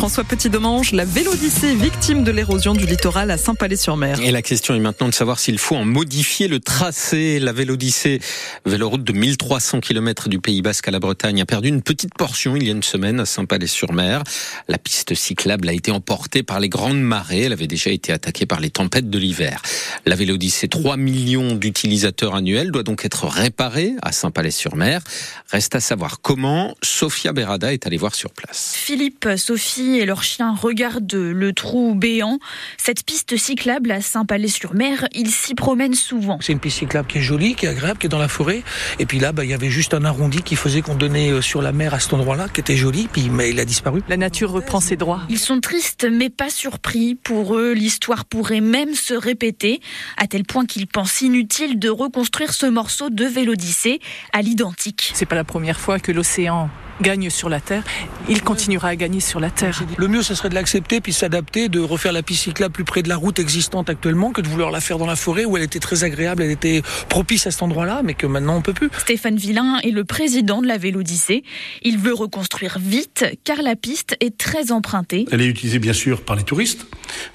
François Petit-Demange, la Vélodyssée victime de l'érosion du littoral à Saint-Palais-sur-Mer. Et la question est maintenant de savoir s'il faut en modifier le tracé. La Vélodyssée, véloroute de 1300 km du Pays Basque à la Bretagne, a perdu une petite portion il y a une semaine à Saint-Palais-sur-Mer. La piste cyclable a été emportée par les grandes marées. Elle avait déjà été attaquée par les tempêtes de l'hiver. La Vélodyssée, 3 millions d'utilisateurs annuels, doit donc être réparée à Saint-Palais-sur-Mer. Reste à savoir comment. Sophia Berada est allée voir sur place. Philippe, Sophie et leur chien regardent le trou béant. Cette piste cyclable à Saint-Palais-sur-Mer, ils s'y promènent souvent. C'est une piste cyclable qui est jolie, qui est agréable, qui est dans la forêt. Et puis là, bah, il y avait juste un arrondi qui faisait qu'on donnait euh, sur la mer à cet endroit-là, qui était joli, puis mais il a disparu. La nature reprend ses droits. Ils sont tristes mais pas surpris. Pour eux, l'histoire pourrait même se répéter, à tel point qu'ils pensent inutile de reconstruire ce morceau de Vélodyssée à l'identique. C'est pas la première fois que l'océan gagne sur la Terre, il continuera à gagner sur la Terre. Le mieux, ce serait de l'accepter, puis s'adapter, de refaire la piste cyclable plus près de la route existante actuellement, que de vouloir la faire dans la forêt où elle était très agréable, elle était propice à cet endroit-là, mais que maintenant on peut plus. Stéphane Villain est le président de la Vélodyssée. Il veut reconstruire vite, car la piste est très empruntée. Elle est utilisée bien sûr par les touristes,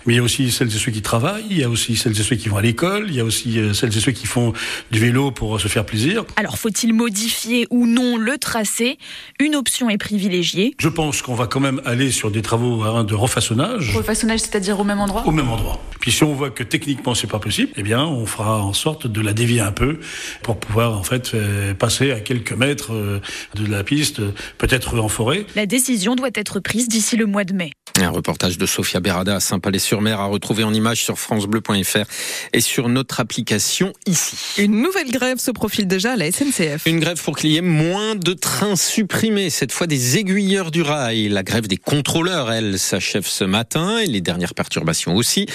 mais il y a aussi celles et ceux qui travaillent, il y a aussi celles et ceux qui vont à l'école, il y a aussi euh, celles et ceux qui font du vélo pour se faire plaisir. Alors faut-il modifier ou non le tracé? Une option est privilégiée. Je pense qu'on va quand même aller sur des travaux hein, de refaçonnage. Refaçonnage, c'est-à-dire au même endroit? Au même endroit. Puis si on voit que techniquement c'est pas possible, eh bien on fera en sorte de la dévier un peu pour pouvoir en fait euh, passer à quelques mètres euh, de la piste, peut-être en forêt. La décision doit être prise d'ici le mois de mai. Un reportage de Sophia Berada à Saint-Palais-sur-Mer à retrouver en image sur francebleu.fr et sur notre application ici. Une nouvelle grève se profile déjà à la SNCF. Une grève pour qu'il y ait moins de trains supprimés, cette fois des aiguilleurs du rail. La grève des contrôleurs, elle, s'achève ce matin et les dernières perturbations aussi.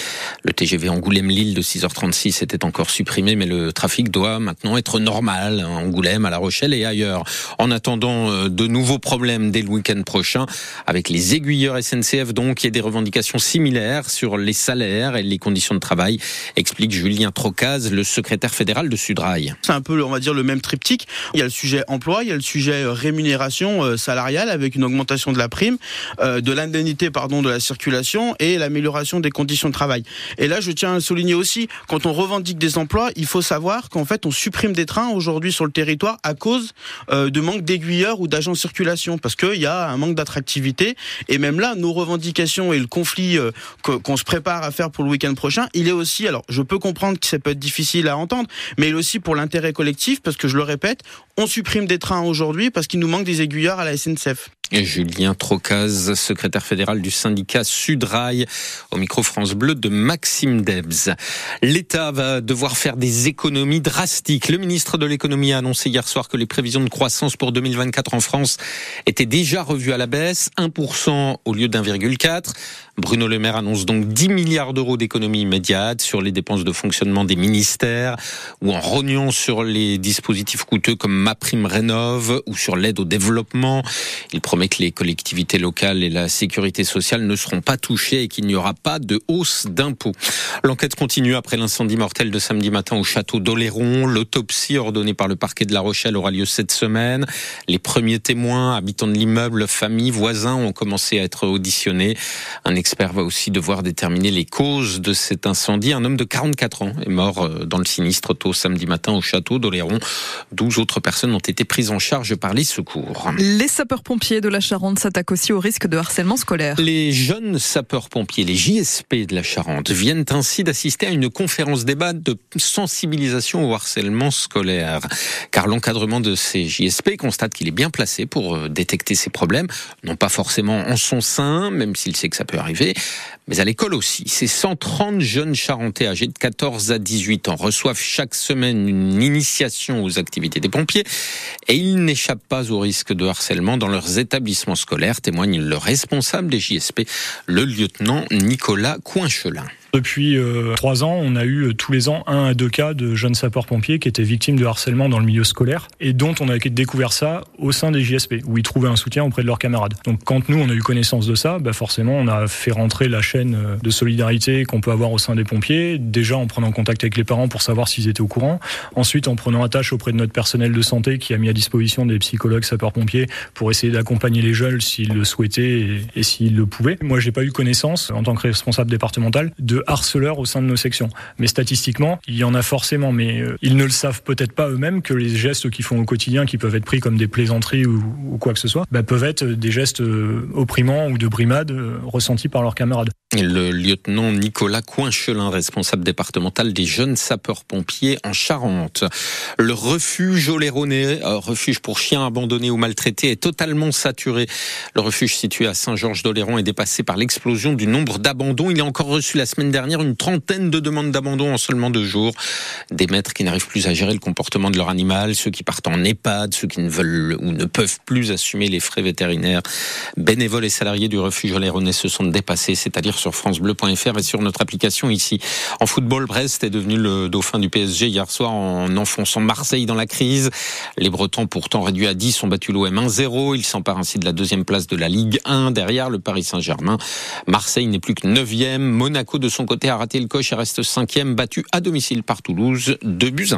Le TGV Angoulême-Lille de 6h36 était encore supprimé, mais le trafic doit maintenant être normal à Angoulême, à La Rochelle et ailleurs. En attendant euh, de nouveaux problèmes dès le week-end prochain avec les aiguilleurs SNCF donc, a des revendications similaires sur les salaires et les conditions de travail, explique Julien Trocaz, le secrétaire fédéral de Sudrail. C'est un peu, on va dire, le même triptyque. Il y a le sujet emploi, il y a le sujet euh, rémunération euh, salariale avec une augmentation de la prime, de l'indemnité, pardon, de la circulation et l'amélioration des conditions de travail. Et là, je tiens à souligner aussi, quand on revendique des emplois, il faut savoir qu'en fait, on supprime des trains aujourd'hui sur le territoire à cause de manque d'aiguilleurs ou d'agents de circulation, parce qu'il y a un manque d'attractivité. Et même là, nos revendications et le conflit euh, qu'on se prépare à faire pour le week-end prochain, il est aussi, alors je peux comprendre que ça peut être difficile à entendre, mais il est aussi pour l'intérêt collectif, parce que je le répète, on supprime des trains aujourd'hui parce qu'il nous manque des aiguilleurs à la SNCF. Julien Trocaz, secrétaire fédéral du syndicat Sudrail, au micro France Bleu de Maxime Debs. L'État va devoir faire des économies drastiques. Le ministre de l'économie a annoncé hier soir que les prévisions de croissance pour 2024 en France étaient déjà revues à la baisse, 1% au lieu d'1,4. Bruno Le Maire annonce donc 10 milliards d'euros d'économies immédiates sur les dépenses de fonctionnement des ministères ou en rognant sur les dispositifs coûteux comme Ma Rénov ou sur l'aide au développement. Il promet que les collectivités locales et la sécurité sociale ne seront pas touchées et qu'il n'y aura pas de hausse d'impôts. L'enquête continue après l'incendie mortel de samedi matin au château d'Oléron. L'autopsie ordonnée par le parquet de La Rochelle aura lieu cette semaine. Les premiers témoins, habitants de l'immeuble, familles, voisins ont commencé à être auditionnés. Expert va aussi devoir déterminer les causes de cet incendie. Un homme de 44 ans est mort euh, dans le sinistre tôt samedi matin au château d'Oléron. 12 autres personnes ont été prises en charge par les secours. Les sapeurs-pompiers de la Charente s'attaquent aussi au risque de harcèlement scolaire. Les jeunes sapeurs-pompiers, les JSP de la Charente, viennent ainsi d'assister à une conférence débat de sensibilisation au harcèlement scolaire. Car l'encadrement de ces JSP constate qu'il est bien placé pour euh, détecter ces problèmes, non pas forcément en son sein, même s'il sait que ça peut arriver, mais à l'école aussi. Ces 130 jeunes charentais âgés de 14 à 18 ans reçoivent chaque semaine une initiation aux activités des pompiers et ils n'échappent pas au risque de harcèlement dans leurs établissements scolaires, témoigne le responsable des JSP, le lieutenant Nicolas Coinchelin. Depuis euh, trois ans, on a eu euh, tous les ans un à deux cas de jeunes sapeurs-pompiers qui étaient victimes de harcèlement dans le milieu scolaire et dont on a découvert ça au sein des JSP, où ils trouvaient un soutien auprès de leurs camarades. Donc quand nous, on a eu connaissance de ça, bah forcément, on a fait rentrer la chaîne euh, de solidarité qu'on peut avoir au sein des pompiers, déjà en prenant contact avec les parents pour savoir s'ils étaient au courant, ensuite en prenant attache auprès de notre personnel de santé qui a mis à disposition des psychologues sapeurs-pompiers pour essayer d'accompagner les jeunes s'ils le souhaitaient et, et s'ils le pouvaient. Moi, j'ai pas eu connaissance, en tant que responsable départemental, de harceleurs au sein de nos sections. Mais statistiquement, il y en a forcément, mais euh, ils ne le savent peut-être pas eux-mêmes que les gestes qu'ils font au quotidien, qui peuvent être pris comme des plaisanteries ou, quoi que ce soit, bah, peuvent être des gestes euh, opprimants ou de brimade euh, ressentis par leurs camarades. Le lieutenant Nicolas Coinchelin, responsable départemental des jeunes sapeurs-pompiers en Charente. Le refuge Oléronais, refuge pour chiens abandonnés ou maltraités, est totalement saturé. Le refuge situé à Saint-Georges-d'Oléron est dépassé par l'explosion du nombre d'abandons. Il a encore reçu la semaine dernière une trentaine de demandes d'abandon en seulement deux jours. Des maîtres qui n'arrivent plus à gérer le comportement de leur animal, ceux qui partent en EHPAD, ceux qui ne veulent ou ne peuvent plus assumer les frais vétérinaires. Bénévoles et salariés du refuge Oléronais se sont dépassés, c'est-à-dire sur francebleu.fr et sur notre application ici. En football, Brest est devenu le dauphin du PSG hier soir en enfonçant Marseille dans la crise. Les Bretons, pourtant réduits à 10, ont battu l'OM 1-0. Ils s'emparent ainsi de la deuxième place de la Ligue 1 derrière le Paris Saint-Germain. Marseille n'est plus que 9e. Monaco, de son côté, a raté le coche et reste 5e, battu à domicile par Toulouse, de buts